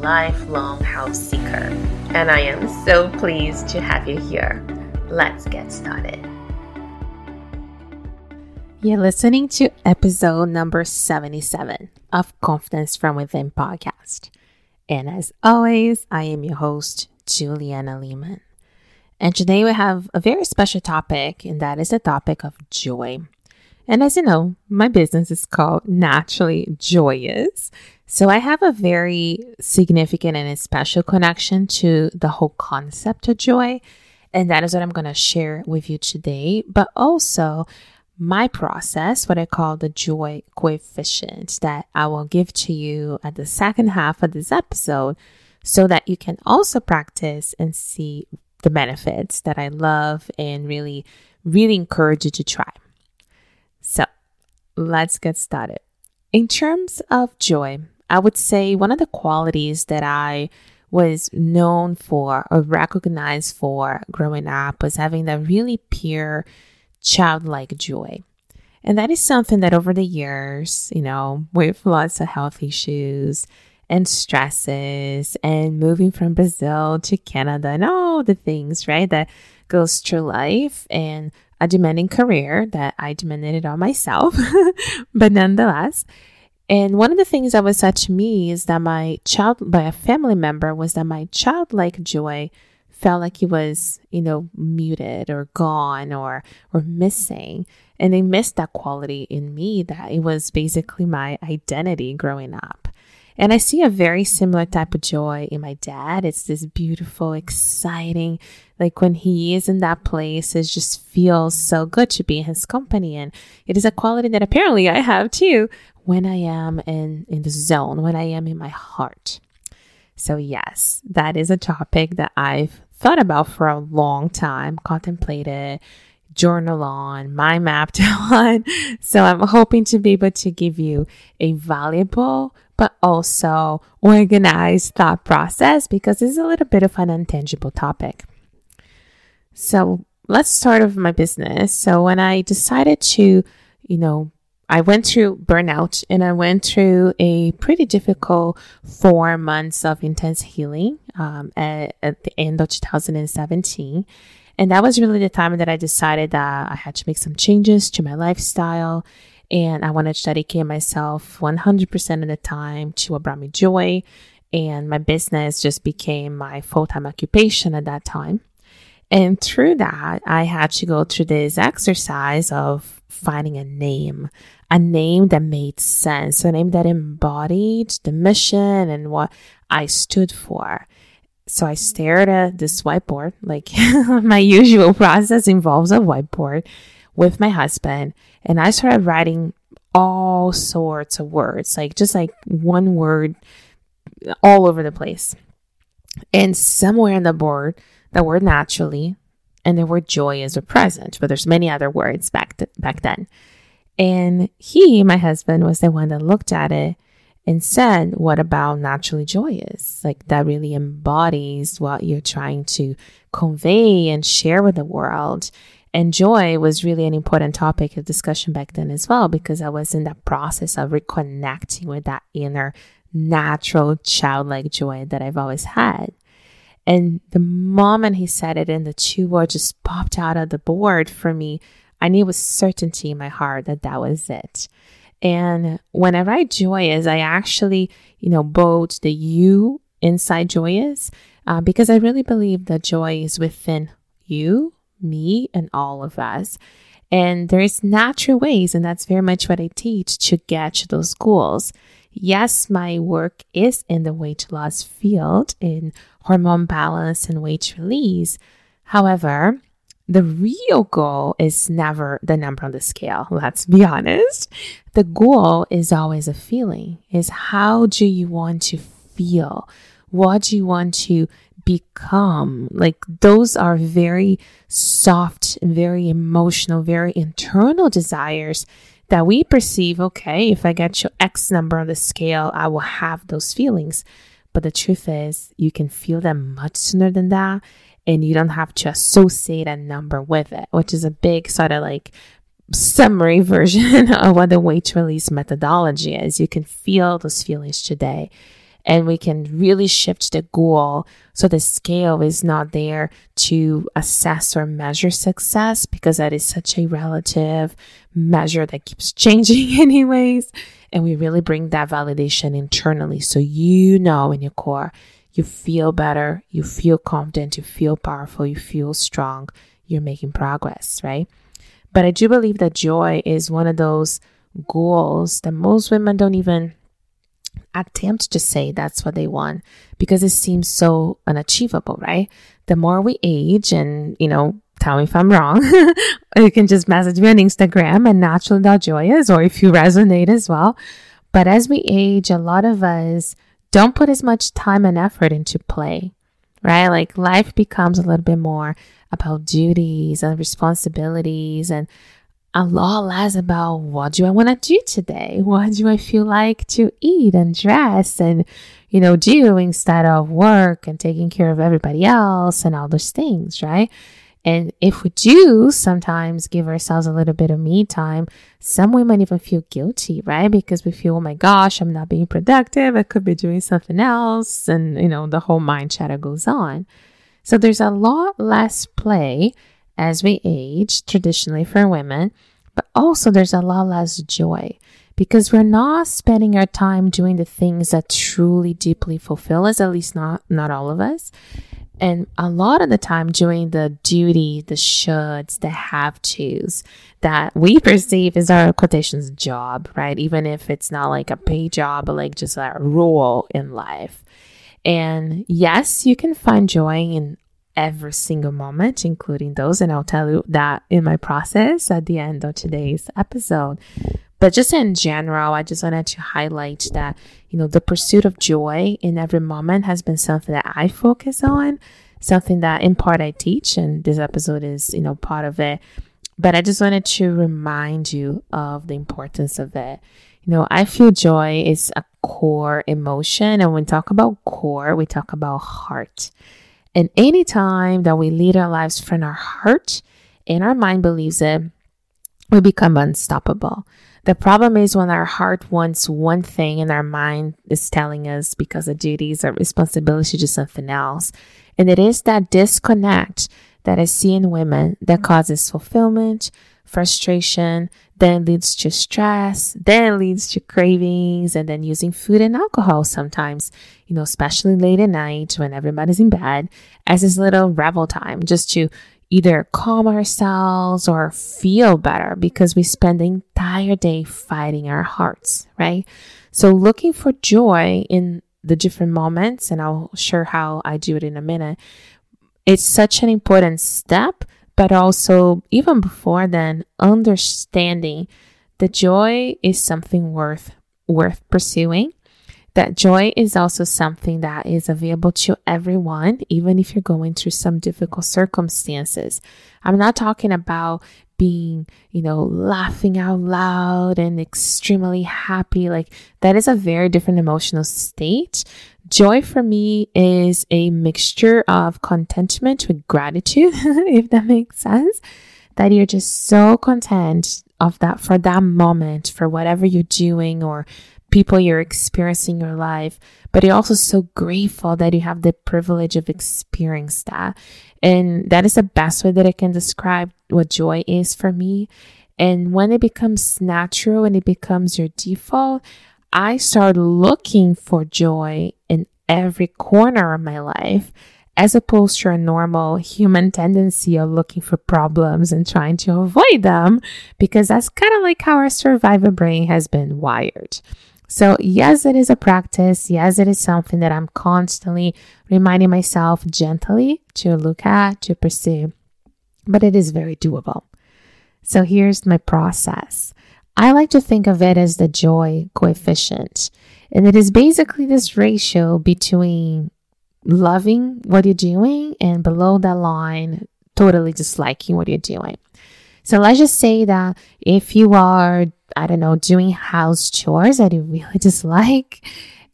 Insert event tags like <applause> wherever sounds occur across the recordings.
lifelong house seeker. And I am so pleased to have you here. Let's get started. You're listening to episode number 77 of Confidence from Within podcast. And as always, I am your host, Juliana Lehman. And today we have a very special topic, and that is the topic of joy. And as you know, my business is called Naturally Joyous. So I have a very significant and a special connection to the whole concept of joy. And that is what I'm going to share with you today. But also, my process, what I call the joy coefficient, that I will give to you at the second half of this episode so that you can also practice and see the benefits that I love and really, really encourage you to try. So let's get started. In terms of joy, I would say one of the qualities that I was known for or recognized for growing up was having that really pure childlike joy. And that is something that over the years, you know, with lots of health issues and stresses and moving from Brazil to Canada and all the things, right, that goes through life and a demanding career that I demanded it on myself, <laughs> but nonetheless. And one of the things that was said to me is that my child, by a family member, was that my childlike joy felt like it was, you know, muted or gone or or missing. And they missed that quality in me that it was basically my identity growing up. And I see a very similar type of joy in my dad. It's this beautiful, exciting, like when he is in that place, it just feels so good to be in his company. And it is a quality that apparently I have too when I am in, in the zone, when I am in my heart. So, yes, that is a topic that I've thought about for a long time, contemplated, journal on, mind mapped <laughs> on. So, I'm hoping to be able to give you a valuable but also organized thought process because it's a little bit of an intangible topic. So let's start with my business. So when I decided to, you know, I went through burnout and I went through a pretty difficult four months of intense healing um, at, at the end of 2017. And that was really the time that I decided that I had to make some changes to my lifestyle and I wanted to dedicate myself 100% of the time to what brought me joy. And my business just became my full time occupation at that time. And through that, I had to go through this exercise of finding a name, a name that made sense, a name that embodied the mission and what I stood for. So I stared at this whiteboard, like <laughs> my usual process involves a whiteboard with my husband and I started writing all sorts of words, like just like one word all over the place. And somewhere on the board, the word naturally and the word joy is a present, but there's many other words back th- back then. And he, my husband, was the one that looked at it and said, What about naturally joyous? Like that really embodies what you're trying to convey and share with the world. And joy was really an important topic of discussion back then as well, because I was in that process of reconnecting with that inner natural childlike joy that I've always had. And the moment he said it and the two words just popped out of the board for me, I knew with certainty in my heart that that was it. And when I write joyous, I actually, you know, bold the you inside joyous uh, because I really believe that joy is within you me and all of us. And there's natural ways, and that's very much what I teach to get to those goals. Yes, my work is in the weight loss field in hormone balance and weight release. However, the real goal is never the number on the scale. <laughs> Let's be honest. The goal is always a feeling is how do you want to feel? What do you want to become. Like those are very soft, very emotional, very internal desires that we perceive, okay, if I get to X number on the scale, I will have those feelings. But the truth is, you can feel them much sooner than that. And you don't have to associate a number with it, which is a big sort of like summary <laughs> version of what the weight release methodology is. You can feel those feelings today and we can really shift the goal so the scale is not there to assess or measure success because that is such a relative measure that keeps <laughs> changing anyways. And we really bring that validation internally. So you know in your core you feel better you feel confident you feel powerful you feel strong you're making progress right? But i do believe that joy is one of those goals that most women don't even attempt to say that's what they want because it seems so unachievable, right? The more we age, and you know, tell me if I'm wrong, <laughs> you can just message me on Instagram and natural.joyous, or if you resonate as well. But as we age, a lot of us don't put as much time and effort into play, right? Like life becomes a little bit more about duties and responsibilities and a lot less about what do I want to do today? <laughs> What do I feel like to eat and dress and, you know, do instead of work and taking care of everybody else and all those things, right? And if we do sometimes give ourselves a little bit of me time, some women even feel guilty, right? Because we feel, oh my gosh, I'm not being productive. I could be doing something else. And, you know, the whole mind chatter goes on. So there's a lot less play as we age, traditionally for women, but also there's a lot less joy because we're not spending our time doing the things that truly deeply fulfill us, at least not, not all of us. And a lot of the time doing the duty, the shoulds, the have tos that we <laughs> perceive as our quotations job, right? Even if it's not like a pay job, but like just a role in life. And yes, you can find joy in every single moment, including those. And I'll tell you that in my process at the end of today's episode. But just in general, I just wanted to highlight that, you know, the pursuit of joy in every moment has been something that I focus on, something that in part I teach, and this episode is, you know, part of it. But I just wanted to remind you of the importance of it. You know, I feel joy is a core emotion. And when we talk about core, we talk about heart. And anytime that we lead our lives from our heart and our mind believes it, we become unstoppable. The problem is when our heart wants one thing and our mind is telling us because of duties or responsibility to something else. And it is that disconnect that I see in women that causes fulfillment, frustration, then leads to stress, then leads to cravings, and then using food and alcohol sometimes, you know, especially late at night when everybody's in bed, as this little revel time just to either calm ourselves or feel better because we spend the entire day fighting our hearts, right? So looking for joy in the different moments, and I'll share how I do it in a minute. It's such an important step but also even before then understanding that joy is something worth worth pursuing that joy is also something that is available to everyone even if you're going through some difficult circumstances. I'm not talking about being you know laughing out loud and extremely happy like that is a very different emotional state Joy for me is a mixture of contentment with gratitude, <laughs> if that makes sense. That you're just so content of that for that moment, for whatever you're doing or people you're experiencing your life, but you're also so grateful that you have the privilege of experiencing that. And that is the best way that I can describe what joy is for me. And when it becomes natural and it becomes your default, I start looking for joy in every corner of my life as opposed to a normal human tendency of looking for problems and trying to avoid them, because that's kind of like how our survivor brain has been wired. So, yes, it is a practice. Yes, it is something that I'm constantly reminding myself gently to look at, to pursue, but it is very doable. So, here's my process I like to think of it as the joy coefficient. And it is basically this ratio between loving what you're doing and below that line, totally disliking what you're doing. So let's just say that if you are, I don't know, doing house chores that you really <laughs> dislike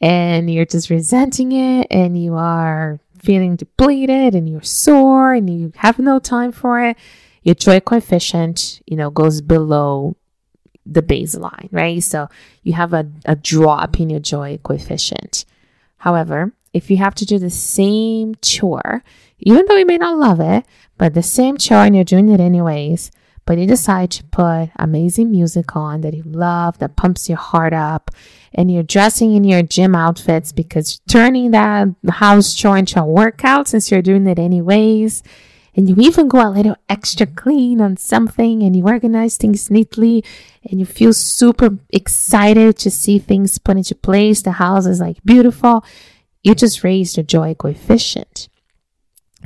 and you're just resenting it and you are feeling depleted and you're sore and you have no time for it, your joy coefficient, you know, goes below the baseline, right? So you have a, a drop in your joy coefficient. However, if you have to do the same chore, even though you may not love it, but the same chore and you're doing it anyways, but you decide to put amazing music on that you love, that pumps your heart up, and you're dressing in your gym outfits because you're turning that house chore into a workout since you're doing it anyways, and you even go a little extra clean on something and you organize things neatly and you feel super excited to see things put into place. The house is like beautiful. You just raised your joy coefficient.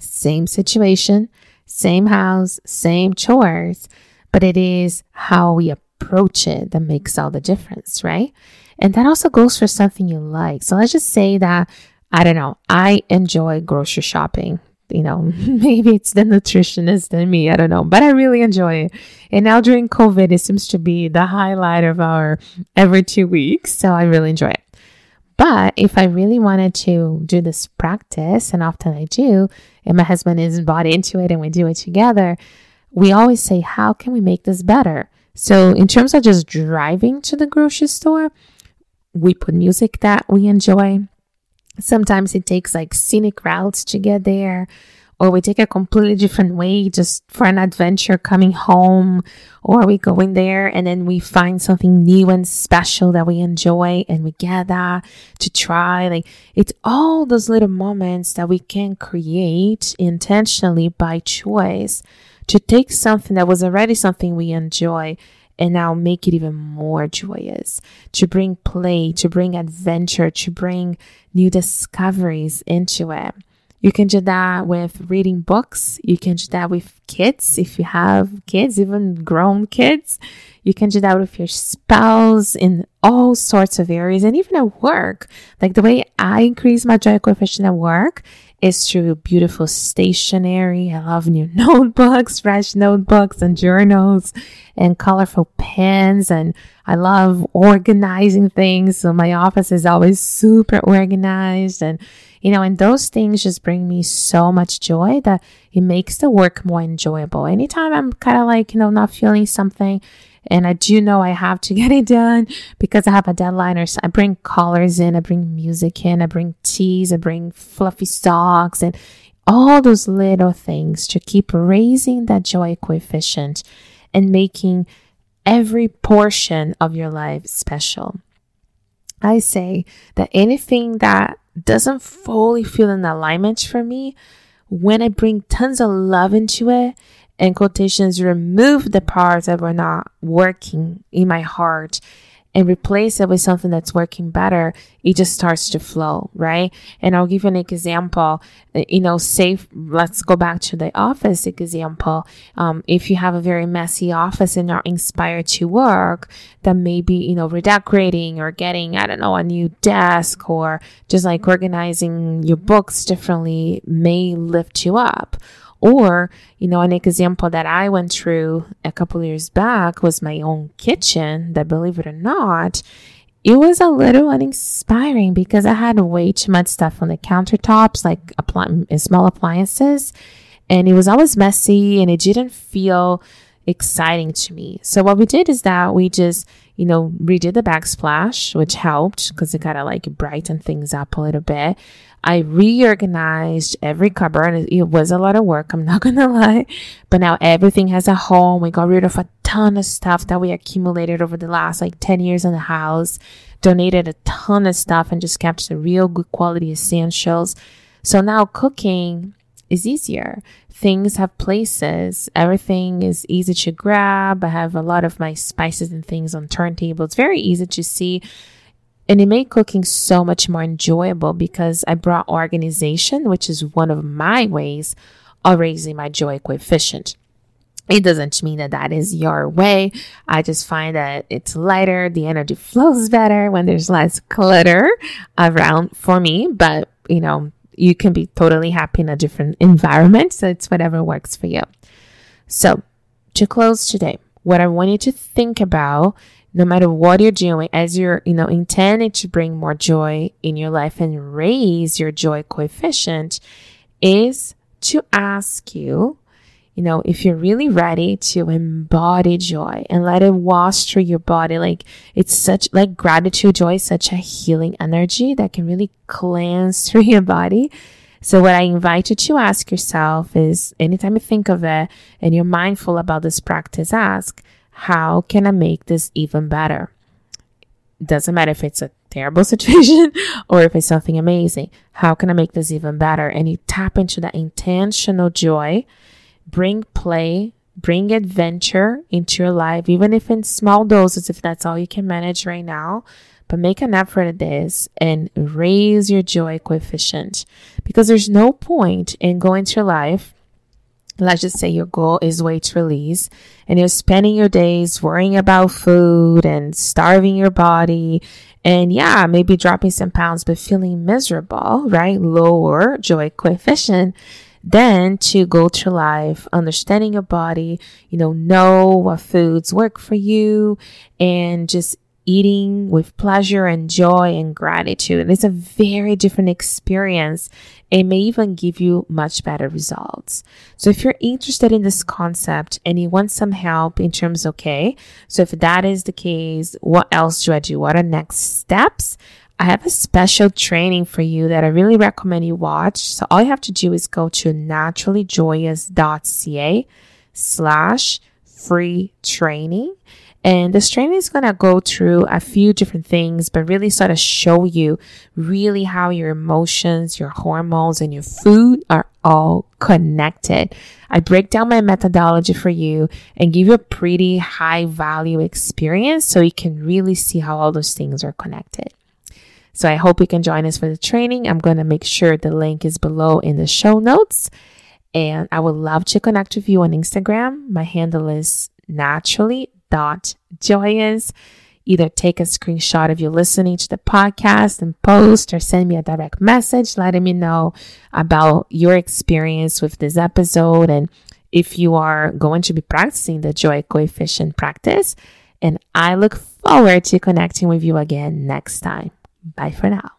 Same situation, same house, same chores, but it is how we approach it that makes all the difference, right? And that also goes for something you like. So let's just say that, I don't know, I enjoy grocery shopping you know, <laughs> maybe it's the nutritionist in me. I don't know, but I really enjoy it. And now during COVID, it seems to be the highlight of our every two weeks. So I really enjoy it. But if I really wanted to do this practice, and often I do, and my husband is bought into it and we do it together, we always say, how can we make this better? So in terms of just driving to the grocery store, we put music that we enjoy Sometimes it takes like scenic routes to get there, or we take a completely different way just for an adventure coming home, or we go in there and then we find something new and special that we enjoy and we that to try. Like it's all those little moments that we can create intentionally by choice to take something that was already something we enjoy and now make it even more joyous, to bring play, to bring adventure, to bring new discoveries into it. You can do that with reading books. You can do that with kids if you have kids, even grown kids. You can do that with your spouse in all sorts of areas and even at work. Like the way I increase my joy coefficient at work is through beautiful stationery. I love new notebooks, fresh notebooks and journals and colorful pens. And I love organizing things. So my office is always super organized. And, you know, and those things just bring me so much joy that it makes the work more enjoyable. Anytime I'm kind of like, you know, not feeling something, and I do know I have to <laughs> get it done because I have a deadline or so I bring colors in, I bring music in, I bring teas, I bring fluffy socks and all those little things to keep raising that joy coefficient and making every portion of your life special. I say that anything that doesn't fully feel in alignment for me, when I bring tons of love into it and quotations remove the parts that were not working in my heart and replace it with something that's working better, it just starts to flow, right? And I'll give you an example. You know, say, let's go back to the office example. Um, if you have a very messy office and are inspired to work, then maybe, you know, redecorating or getting, I don't know, a new desk or just like organizing your books differently may lift you up or, you know, an example that I went through a couple years back was my own kitchen that, believe it or not, it was a little uninspiring because I had way too much stuff on the countertops, like appli- mm, small appliances, and it was always messy and it didn't feel exciting to me. So what we did is that we just, you know, redid the backsplash, which helped because it kind of like brightened things up a little bit. I reorganized every cupboard. It was a lot of work, I'm not <laughs> gonna lie. But now everything has a home. We got rid of a ton of stuff that we accumulated over the last like 10 years in the house, donated a ton of stuff and just kept the real good quality essentials. So now cooking is easier. Things have places. Everything is easy to grab. I have a lot of my spices and things on turntable. It's very easy to see and it made cooking so much more enjoyable because I brought organization, which is one of my ways of raising my joy coefficient. It doesn't mean that that is your way. I just find that it's lighter. The energy flows better when there's less clutter around for me. But, you know, you can be totally happy in a different environment. So it's whatever works for you. So to close today, what I want you to think about no matter what you're doing, as you're, you know, intending to bring more joy in your life and raise your joy coefficient is to ask you, you know, if you're really ready to embody joy and let it wash through your body, like it's such, like gratitude, joy such a healing energy that can really cleanse <laughs> through your body. So what I invite you to ask yourself is anytime you think of it and you're mindful about this practice, ask, how can I make this even better? Doesn't matter if it's a terrible <laughs> situation or if it's something amazing. How can I make this even better? And you tap into that intentional joy, bring play, bring adventure into your life, even if in small doses, if that's all you can manage right now. But make an effort at this and raise your joy coefficient because there's no point in going through life let's just say your goal is weight release. And you're spending your days worrying about food and starving your body. And yeah, maybe dropping some pounds, but feeling miserable, right? Lower joy coefficient. Then to go through life understanding your body, you know, know what foods work for you and just eating with pleasure and joy and gratitude. And it's a very different experience. It may even give you much better results. So if you're interested in this concept and you want some help in terms, okay, so if that is the case, what else do I do? What are next steps? I have a special training for you that I really recommend you watch. So all you have to do is go to naturallyjoyous.ca slash free training and this training is going to go through a few different things, but really sort of show you really how your emotions, your hormones, and your food are all connected. I break down my methodology for you and give you a pretty high value experience so you can really see how all those things are connected. So I hope you can join us for the training. I'm going to make sure the link is below in the show notes. And I would love to connect with you on Instagram. My handle is naturally dot joyous. Either take a screenshot of you listening to the podcast and post or send me a direct message letting me know about your experience with this episode and if you are going to be practicing the joy coefficient practice. And I look forward to connecting with you again next time. Bye for now.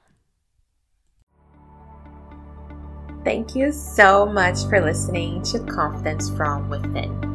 Thank you so much for listening to Confidence from Within.